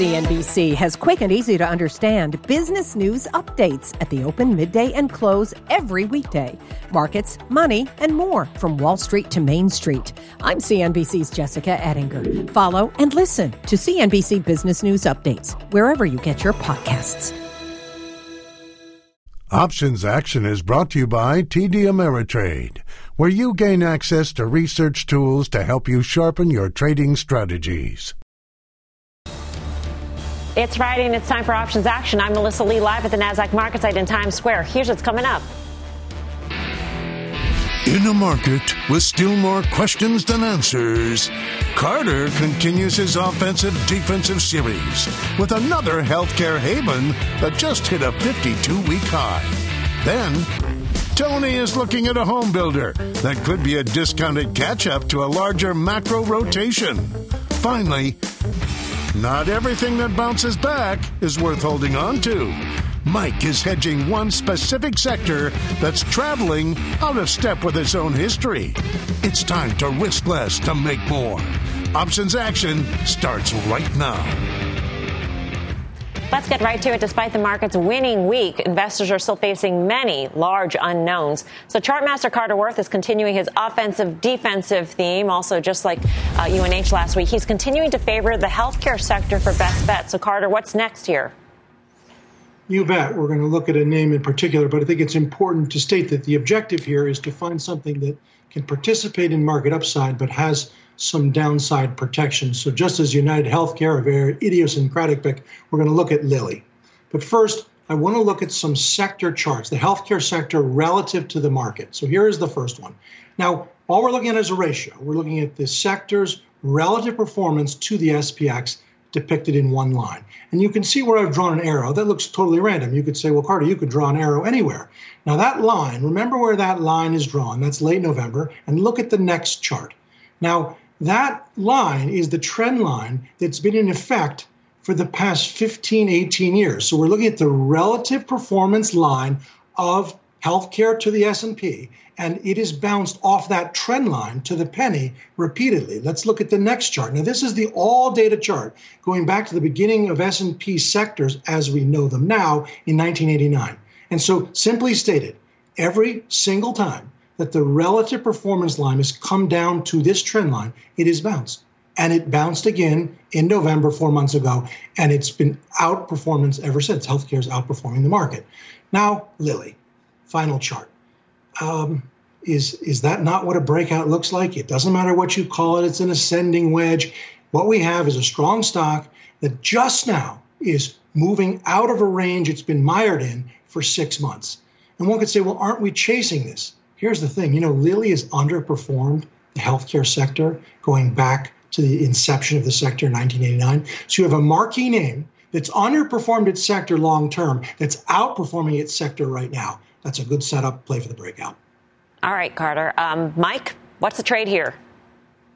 CNBC has quick and easy to understand business news updates at the open, midday, and close every weekday. Markets, money, and more from Wall Street to Main Street. I'm CNBC's Jessica Ettinger. Follow and listen to CNBC Business News Updates wherever you get your podcasts. Options Action is brought to you by TD Ameritrade, where you gain access to research tools to help you sharpen your trading strategies. It's Friday and it's time for Options Action. I'm Melissa Lee live at the NASDAQ market site in Times Square. Here's what's coming up. In a market with still more questions than answers, Carter continues his offensive defensive series with another healthcare haven that just hit a 52 week high. Then, Tony is looking at a home builder that could be a discounted catch up to a larger macro rotation. Finally, not everything that bounces back is worth holding on to. Mike is hedging one specific sector that's traveling out of step with its own history. It's time to risk less to make more. Options action starts right now. Let's get right to it. Despite the market's winning week, investors are still facing many large unknowns. So Chartmaster Carter Worth is continuing his offensive defensive theme. Also, just like uh, UNH last week, he's continuing to favor the healthcare sector for best bet. So Carter, what's next here? You bet. We're going to look at a name in particular, but I think it's important to state that the objective here is to find something that can participate in market upside but has some downside protection. So just as United Healthcare, a very idiosyncratic pick, we're going to look at Lilly. But first, I want to look at some sector charts, the healthcare sector relative to the market. So here is the first one. Now, all we're looking at is a ratio. We're looking at the sector's relative performance to the SPX depicted in one line. And you can see where I've drawn an arrow. That looks totally random. You could say, well, Carter, you could draw an arrow anywhere. Now, that line, remember where that line is drawn. That's late November. And look at the next chart. Now, that line is the trend line that's been in effect for the past 15, 18 years. So we're looking at the relative performance line of healthcare to the S&P and it is bounced off that trend line to the penny repeatedly. Let's look at the next chart. Now this is the all data chart going back to the beginning of S&P sectors as we know them now in 1989. And so simply stated, every single time that the relative performance line has come down to this trend line, it is bounced. And it bounced again in November, four months ago, and it's been outperformance ever since. Healthcare is outperforming the market. Now, Lilly, final chart. Um, is is that not what a breakout looks like? It doesn't matter what you call it. It's an ascending wedge. What we have is a strong stock that just now is moving out of a range it's been mired in for six months. And one could say, well, aren't we chasing this? Here's the thing you know, Lilly has underperformed the healthcare sector going back to the inception of the sector in 1989. So you have a marquee name that's underperformed its sector long term, that's outperforming its sector right now. That's a good setup play for the breakout. All right, Carter. Um, Mike, what's the trade here?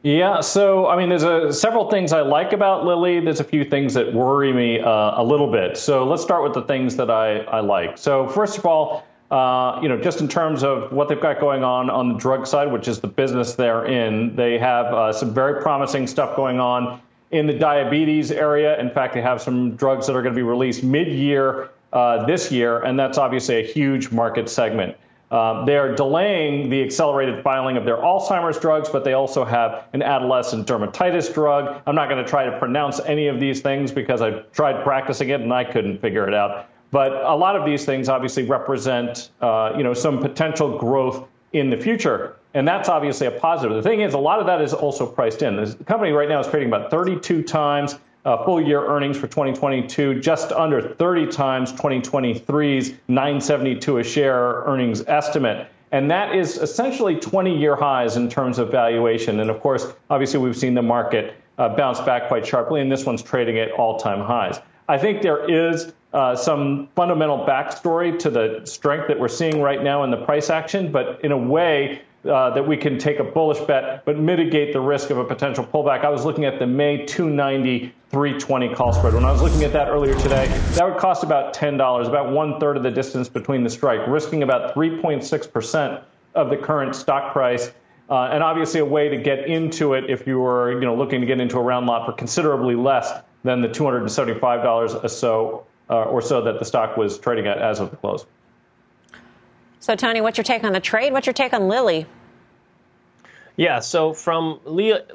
Yeah, so I mean, there's a, several things I like about Lilly. There's a few things that worry me uh, a little bit. So let's start with the things that I, I like. So first of all, uh, you know, just in terms of what they've got going on on the drug side, which is the business they're in, they have uh, some very promising stuff going on in the diabetes area. In fact, they have some drugs that are going to be released mid-year uh, this year, and that's obviously a huge market segment. Uh, they are delaying the accelerated filing of their Alzheimer's drugs, but they also have an adolescent dermatitis drug. I'm not going to try to pronounce any of these things because I tried practicing it and I couldn't figure it out. But a lot of these things obviously represent, uh, you know, some potential growth in the future, and that's obviously a positive. The thing is, a lot of that is also priced in. The company right now is trading about 32 times uh, full year earnings for 2022, just under 30 times 2023's 972 a share earnings estimate. And that is essentially 20 year highs in terms of valuation. And of course, obviously, we've seen the market uh, bounce back quite sharply, and this one's trading at all time highs. I think there is uh, some fundamental backstory to the strength that we're seeing right now in the price action, but in a way uh, that we can take a bullish bet but mitigate the risk of a potential pullback. I was looking at the May 290 320 call spread. When I was looking at that earlier today, that would cost about $10, about one third of the distance between the strike, risking about 3.6% of the current stock price. Uh, and obviously a way to get into it if you were you know, looking to get into a round lot for considerably less than the $275 or so, uh, or so that the stock was trading at as of the close. So, Tony, what's your take on the trade? What's your take on Lilly? Yeah, so from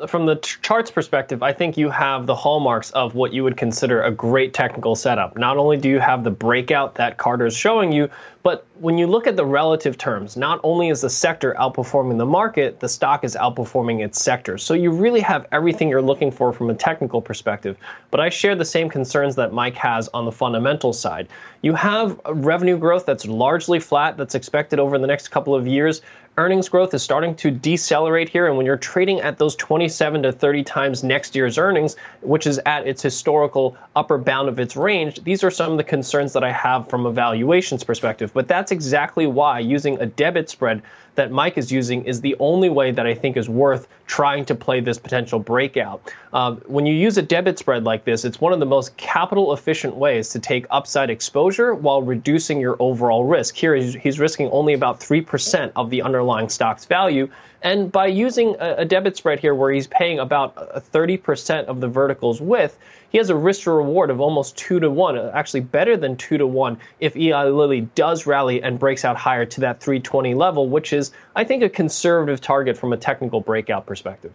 from the charts perspective, I think you have the hallmarks of what you would consider a great technical setup. Not only do you have the breakout that Carter is showing you, but when you look at the relative terms, not only is the sector outperforming the market, the stock is outperforming its sector. So you really have everything you're looking for from a technical perspective. But I share the same concerns that Mike has on the fundamental side. You have revenue growth that's largely flat, that's expected over the next couple of years earnings growth is starting to decelerate here. And when you're trading at those 27 to 30 times next year's earnings, which is at its historical upper bound of its range, these are some of the concerns that I have from a valuations perspective. But that's exactly why using a debit spread that Mike is using is the only way that I think is worth trying to play this potential breakout. Uh, when you use a debit spread like this, it's one of the most capital efficient ways to take upside exposure while reducing your overall risk. Here, he's risking only about 3% of the underlying stock's value. And by using a, a debit spread here where he's paying about 30% of the vertical's width, he has a risk to reward of almost two to one, uh, actually better than two to one if Eli Lilly does rally and breaks out higher to that 320 level, which is, I think, a conservative target from a technical breakout perspective.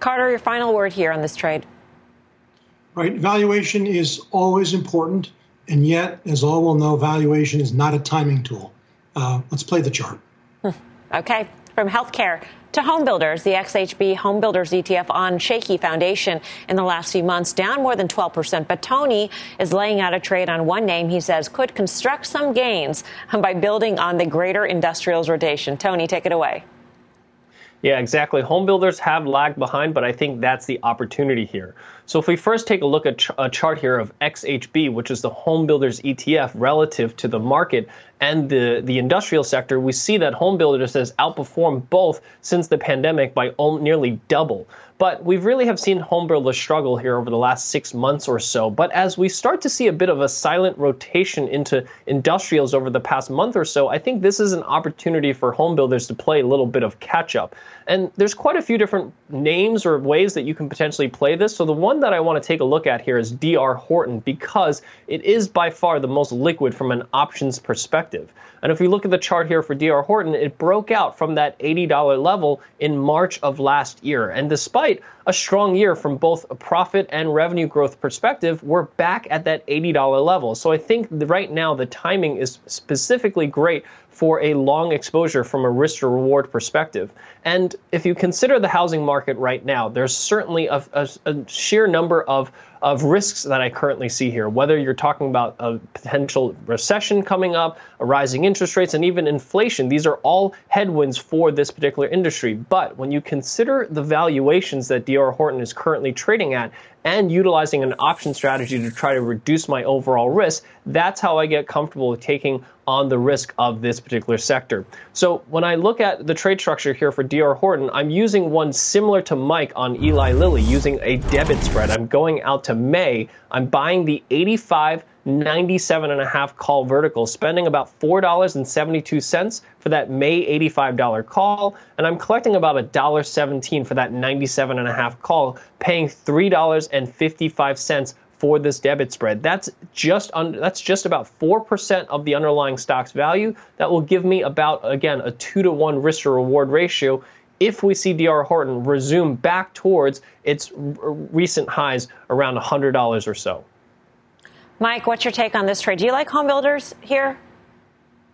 Carter, your final word here on this trade. Right. Valuation is always important. And yet, as all will know, valuation is not a timing tool. Uh, let's play the chart. okay. From healthcare to home builders, the XHB Home Builders ETF on shaky foundation in the last few months, down more than 12%. But Tony is laying out a trade on one name he says could construct some gains by building on the greater industrials rotation. Tony, take it away. Yeah, exactly. Home builders have lagged behind, but I think that's the opportunity here. So if we first take a look at ch- a chart here of XHB, which is the home builders ETF relative to the market and the, the industrial sector, we see that home builders has outperformed both since the pandemic by nearly double. But we really have seen homebuilders struggle here over the last six months or so. But as we start to see a bit of a silent rotation into industrials over the past month or so, I think this is an opportunity for homebuilders to play a little bit of catch up. And there's quite a few different names or ways that you can potentially play this. So the one that I want to take a look at here is DR Horton because it is by far the most liquid from an options perspective. And if we look at the chart here for DR Horton, it broke out from that $80 level in March of last year. And despite a strong year from both a profit and revenue growth perspective, we're back at that $80 level. So I think right now the timing is specifically great for a long exposure from a risk to reward perspective. And if you consider the housing market right now, there's certainly a, a, a sheer number of of risks that I currently see here, whether you're talking about a potential recession coming up, a rising interest rates, and even inflation. These are all headwinds for this particular industry. But when you consider the valuations that DR Horton is currently trading at, and utilizing an option strategy to try to reduce my overall risk, that's how I get comfortable with taking on the risk of this particular sector. So when I look at the trade structure here for DR Horton, I'm using one similar to Mike on Eli Lilly using a debit spread. I'm going out to May. I'm buying the 85 97 and a half call vertical, spending about $4.72 for that May $85 call, and I'm collecting about $1.17 for that 97 and a half call, paying $3.55 for this debit spread. That's just under, that's just about 4% of the underlying stock's value. That will give me about again a 2 to 1 risk to reward ratio if we see DR Horton resume back towards its recent highs around $100 or so. Mike, what's your take on this trade? Do you like home builders here?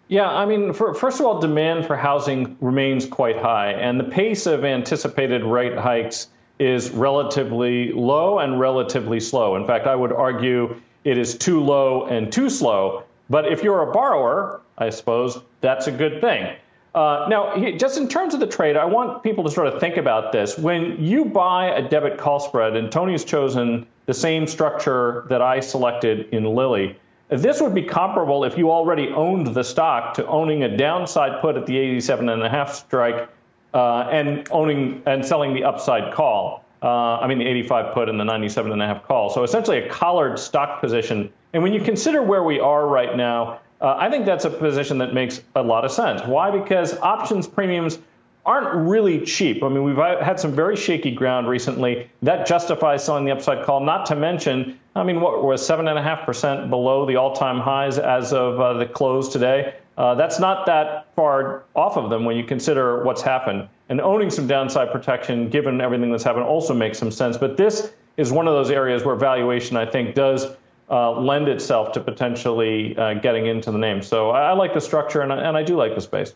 Yeah, I mean, for, first of all, demand for housing remains quite high, and the pace of anticipated rate hikes is relatively low and relatively slow. In fact, I would argue it is too low and too slow. But if you're a borrower, I suppose that's a good thing. Uh, now, just in terms of the trade, I want people to sort of think about this. When you buy a debit call spread, and Tony's chosen the same structure that I selected in Lilly, this would be comparable if you already owned the stock to owning a downside put at the 87 and a half strike uh, and owning and selling the upside call. Uh, I mean, the 85 put and the 97 and a half call. So essentially a collared stock position. And when you consider where we are right now, uh, I think that's a position that makes a lot of sense. Why? Because options premiums aren't really cheap. I mean, we've had some very shaky ground recently. That justifies selling the upside call, not to mention I mean, what was 7.5% below the all time highs as of uh, the close today? Uh, that's not that far off of them when you consider what's happened. And owning some downside protection, given everything that's happened, also makes some sense. But this is one of those areas where valuation, I think, does uh, lend itself to potentially uh, getting into the name. So I, I like the structure and I, and I do like the space.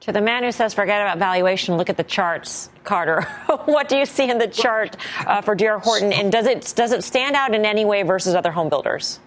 To the man who says forget about valuation, look at the charts, Carter. what do you see in the chart uh, for D.R. Horton, and does it does it stand out in any way versus other home builders?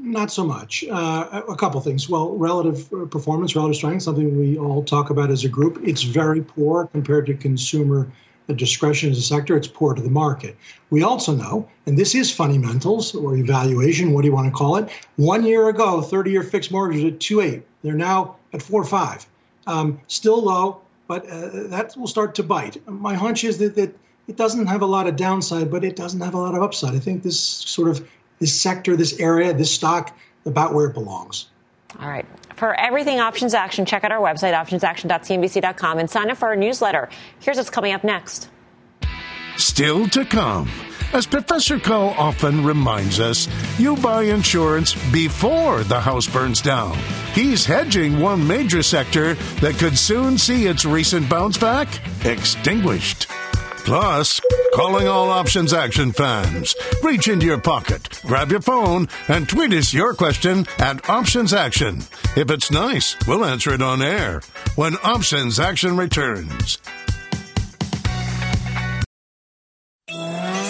Not so much. Uh, a couple things. Well, relative performance, relative strength, something we all talk about as a group. It's very poor compared to consumer discretion as a sector. It's poor to the market. We also know, and this is fundamentals or evaluation, what do you want to call it? One year ago, 30-year fixed mortgages at 2.8. They're now at 4.5. Um, still low, but uh, that will start to bite. My hunch is that, that it doesn't have a lot of downside, but it doesn't have a lot of upside. I think this sort of this sector, this area, this stock, about where it belongs. All right. For everything options action, check out our website, optionsaction.cnbc.com, and sign up for our newsletter. Here's what's coming up next. Still to come. As Professor Khouw often reminds us, you buy insurance before the house burns down. He's hedging one major sector that could soon see its recent bounce back extinguished. Plus, calling all Options Action fans. Reach into your pocket, grab your phone, and tweet us your question at Options Action. If it's nice, we'll answer it on air when Options Action returns.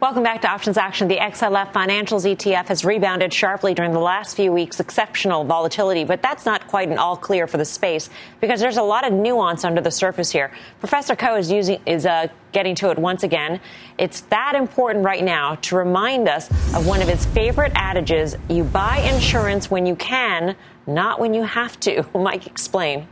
Welcome back to Options Action. The XLF Financials ETF has rebounded sharply during the last few weeks. Exceptional volatility, but that's not quite an all clear for the space because there's a lot of nuance under the surface here. Professor Khouw is using is uh, getting to it once again. It's that important right now to remind us of one of his favorite adages: "You buy insurance when you can, not when you have to." Mike, explain.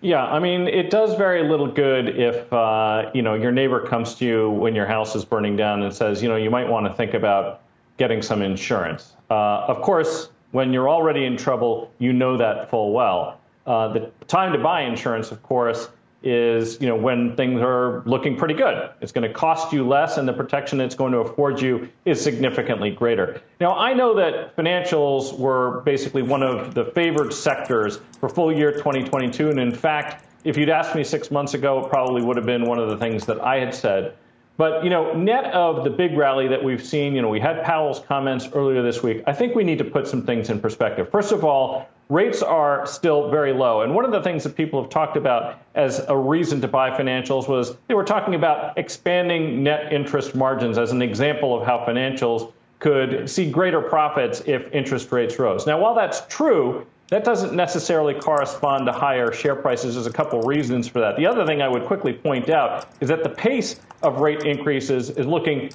Yeah, I mean, it does very little good if uh, you know your neighbor comes to you when your house is burning down and says, you know, you might want to think about getting some insurance. Uh, of course, when you're already in trouble, you know that full well. Uh, the time to buy insurance, of course, is you know when things are looking pretty good. It's going to cost you less, and the protection it's going to afford you is significantly greater. Now, I know that financials were basically one of the favored sectors for full year 2022, and in fact, if you'd asked me six months ago, it probably would have been one of the things that I had said. But you know, net of the big rally that we've seen, you know, we had Powell's comments earlier this week. I think we need to put some things in perspective. First of all, rates are still very low. And one of the things that people have talked about as a reason to buy financials was they were talking about expanding net interest margins as an example of how financials could see greater profits if interest rates rose. Now, while that's true, that doesn't necessarily correspond to higher share prices. There's a couple reasons for that. The other thing I would quickly point out is that the pace of rate increases is looking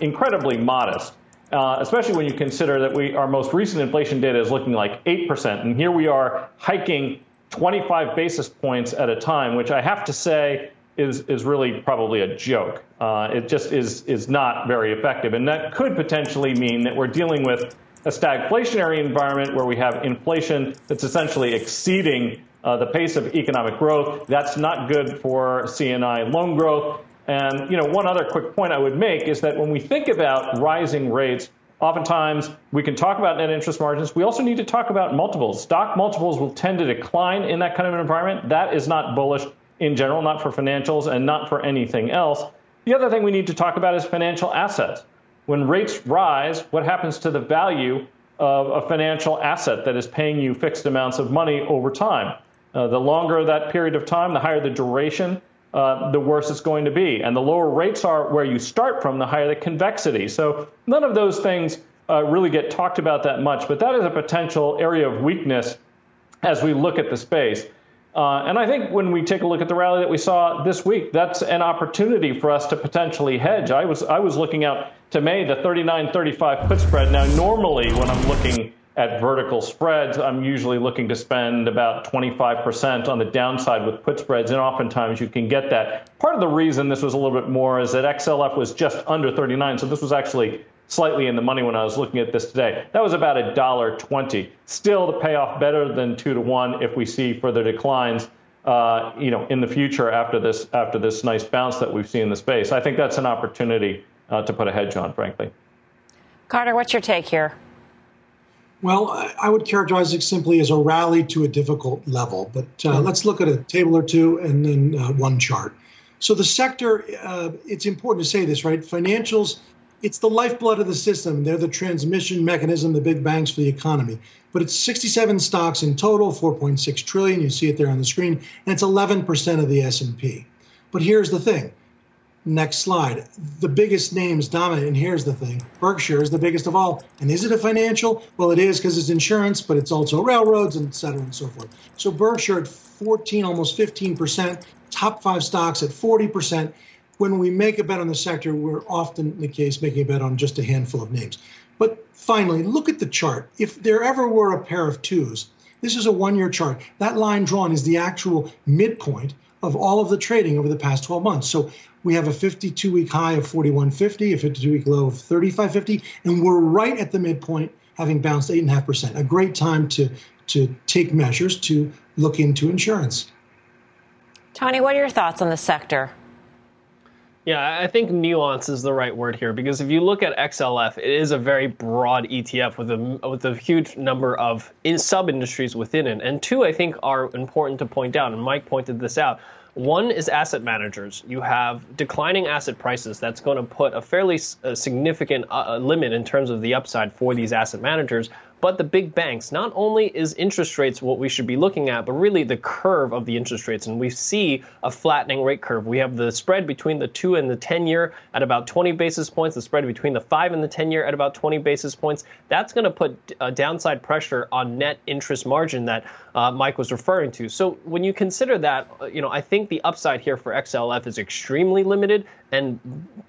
incredibly modest uh, especially when you consider that we our most recent inflation data is looking like 8%, and here we are hiking 25 basis points at a time, which I have to say is is really probably a joke. Uh, it just is is not very effective, and that could potentially mean that we're dealing with a stagflationary environment where we have inflation that's essentially exceeding uh, the pace of economic growth. That's not good for C&I loan growth. And you know, one other quick point I would make is that when we think about rising rates, oftentimes we can talk about net interest margins. We also need to talk about multiples. Stock multiples will tend to decline in that kind of an environment. That is not bullish in general, not for financials and not for anything else. The other thing we need to talk about is financial assets. When rates rise, what happens to the value of a financial asset that is paying you fixed amounts of money over time? Uh, the longer that period of time, the higher the duration, uh, the worse it's going to be. And the lower rates are where you start from, the higher the convexity. So none of those things uh, really get talked about that much, but that is a potential area of weakness as we look at the space. Uh, and I think when we take a look at the rally that we saw this week, that's an opportunity for us to potentially hedge. I was I was looking out to May, the 39.35 put spread. Now, normally when I'm looking at vertical spreads, I'm usually looking to spend about 25% on the downside with put spreads, and oftentimes you can get that. Part of the reason this was a little bit more is that XLF was just under 39, so this was actually slightly in the money when I was looking at this today. That was about a dollar twenty. Still, the payoff better than two to one if we see further declines. Uh, you know, in the future after this after this nice bounce that we've seen in the space, I think that's an opportunity uh, to put a hedge on, frankly. Carter, what's your take here? Well, I would characterize it simply as a rally to a difficult level. But uh, let's look at a table or two and then uh, one chart. So the sector, uh, it's important to say this, right? Financials, it's the lifeblood of the system. They're the transmission mechanism, the big banks for the economy. But it's 67 stocks in total, 4.6 trillion. You see it there on the screen, and it's 11% of the S&P. But here's the thing: Next slide. The biggest names dominate, and here's the thing Berkshire is the biggest of all. And is it a financial? Well, it is because it's insurance, but it's also railroads and et cetera and so forth. So Berkshire at 14, almost 15%, top five stocks at 40%. When we make a bet on the sector, we're often in the case making a bet on just a handful of names. But finally, look at the chart. If there ever were a pair of twos, this is a one year chart. That line drawn is the actual midpoint of all of the trading over the past 12 months. So we have a 52 week high of 4150, a 52 week low of 3550, and we're right at the midpoint, having bounced 8.5%. A great time to, to take measures to look into insurance. Tony, what are your thoughts on the sector? Yeah, I think nuance is the right word here because if you look at XLF, it is a very broad ETF with a with a huge number of sub industries within it. And two, I think, are important to point out, and Mike pointed this out. One is asset managers. You have declining asset prices. That's going to put a fairly significant uh, uh, limit in terms of the upside for these asset managers. But the big banks, not only is interest rates what we should be looking at, but really the curve of the interest rates. And we see a flattening rate curve. We have the spread between the two and the 10 year at about 20 basis points, the spread between the five and the 10 year at about 20 basis points. That's going to put a downside pressure on net interest margin that uh, Mike was referring to. So when you consider that, uh, you know, I think the upside here for XLF is extremely limited. And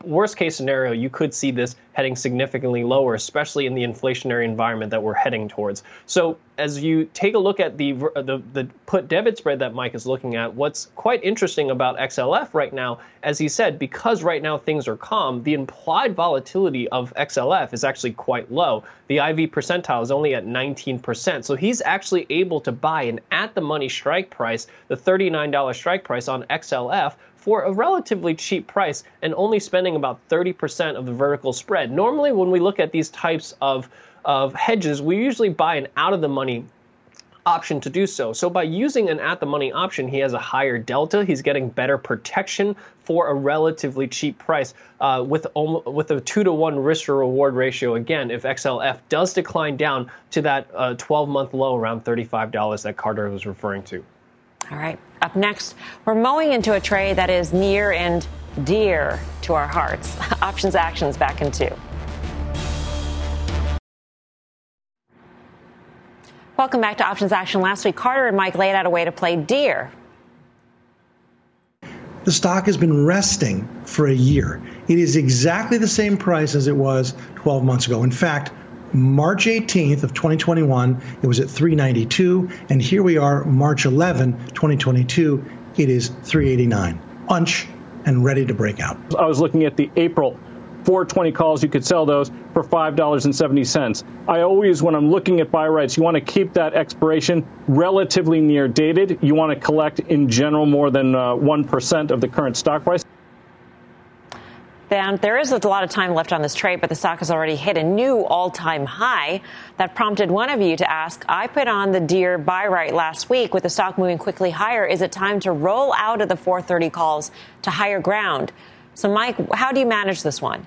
worst case scenario, you could see this heading significantly lower, especially in the inflationary environment that we're heading towards. So as you take a look at the, the, the put debit spread that Mike is looking at, what's quite interesting about XLF right now, as he said, because right now things are calm, the implied volatility of XLF is actually quite low. The IV percentile is only at 19%. So he's actually able to buy an at the money strike price, the $39 strike price on XLF for a relatively cheap price and only spending about 30% of the vertical spread. Normally, when we look at these types of of hedges, we usually buy an out of the money option to do so. So by using an at the money option, he has a higher delta. He's getting better protection for a relatively cheap price uh, with with a two to one risk to reward ratio. Again, if XLF does decline down to that uh, 12 month low around $35 that Carter was referring to. All right. Up next, we're mowing into a trade that is near and dear to our hearts. Options actions back in two. Welcome back to Options Action. Last week, Carter and Mike laid out a way to play Deere. The stock has been resting for a year. It is exactly the same price as it was 12 months ago. In fact, March 18th of 2021, it was at 392, and here we are, March 11, 2022, it is 389. Punch and ready to break out. I was looking at the April 420 calls, you could sell those for $5.70. I always, when I'm looking at buy rights, you want to keep that expiration relatively near dated. You want to collect, in general, more than uh, 1% of the current stock price. Then there is a lot of time left on this trade, but the stock has already hit a new all time high. That prompted one of you to ask I put on the Deere buy right last week with the stock moving quickly higher. Is it time to roll out of the 430 calls to higher ground? So, Mike, how do you manage this one?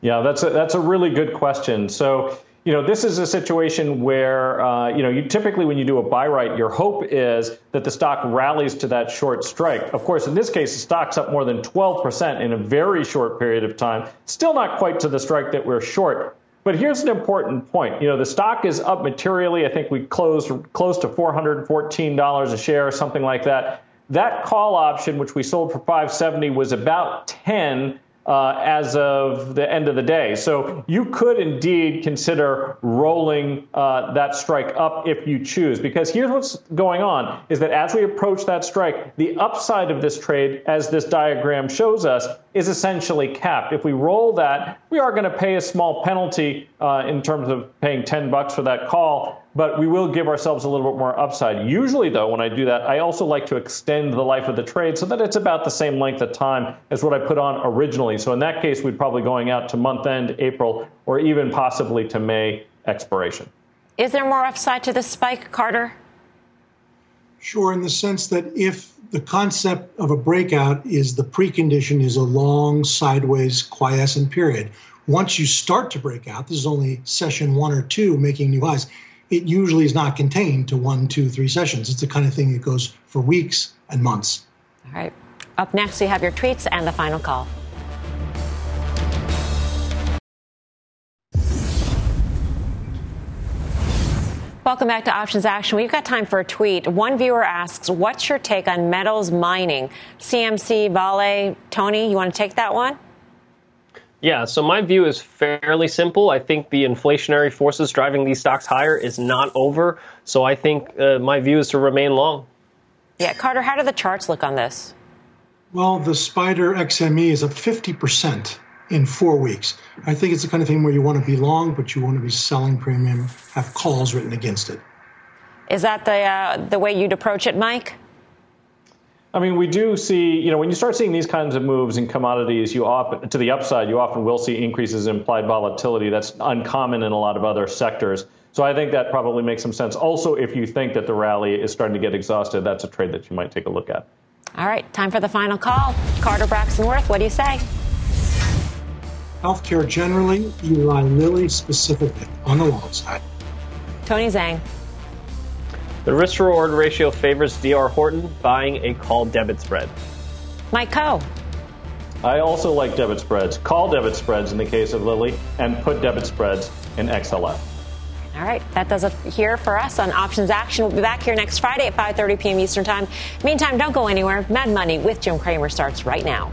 Yeah, that's a, that's a really good question. So, you know, this is a situation where, uh, you know, you typically when you do a buy right, your hope is that the stock rallies to that short strike. Of course, in this case, the stock's up more than 12% in a very short period of time. Still not quite to the strike that we're short. But here's an important point. You know, the stock is up materially. I think we closed close to $414 a share, something like that. That call option, which we sold for 570, was about 10 uh, as of the end of the day. So you could indeed consider rolling uh, that strike up if you choose, because here's what's going on: is that as we approach that strike, the upside of this trade, as this diagram shows us, is essentially capped. If we roll that, we are going to pay a small penalty uh, in terms of paying 10 bucks for that call but we will give ourselves a little bit more upside. Usually, though, when I do that, I also like to extend the life of the trade so that it's about the same length of time as what I put on originally. So in that case, we'd probably going out to month end, April, or even possibly to May expiration. Is there more upside to the spike, Carter? Sure, in the sense that if the concept of a breakout is the precondition is a long sideways quiescent period. Once you start to break out, this is only session one or two making new highs it usually is not contained to one, two, three sessions. It's the kind of thing that goes for weeks and months. All right. Up next, we have your tweets and the final call. Welcome back to Options Action. We've got time for a tweet. One viewer asks, What's your take on metals mining? CMC, Vale, Tony, you want to take that one? Yeah, so my view is fairly simple. I think the inflationary forces driving these stocks higher is not over. So I think uh, my view is to remain long. Yeah, Carter, how do the charts look on this? Well, the SPDR XME is up 50% in four weeks. I think it's the kind of thing where you want to be long, but you want to be selling premium, have calls written against it. Is that the, uh, the way you'd approach it, Mike? I mean, we do see, you know, when you start seeing these kinds of moves in commodities, you often, to the upside, you often will see increases in implied volatility. That's uncommon in a lot of other sectors. So I think that probably makes some sense. Also, if you think that the rally is starting to get exhausted, that's a trade that you might take a look at. All right, time for the final call. Carter Braxton Worth, what do you say? Healthcare generally, Eli Lilly specifically on the long side. Tony Zhang. The risk reward ratio favors DR Horton buying a call debit spread. Mike Khouw. I also like debit spreads. Call debit spreads in the case of Lilly and put debit spreads in XLF. All right, that does it here for us on Options Action. We'll be back here next Friday at 5:30 p.m. Eastern Time. Meantime, don't go anywhere. Mad Money with Jim Cramer starts right now.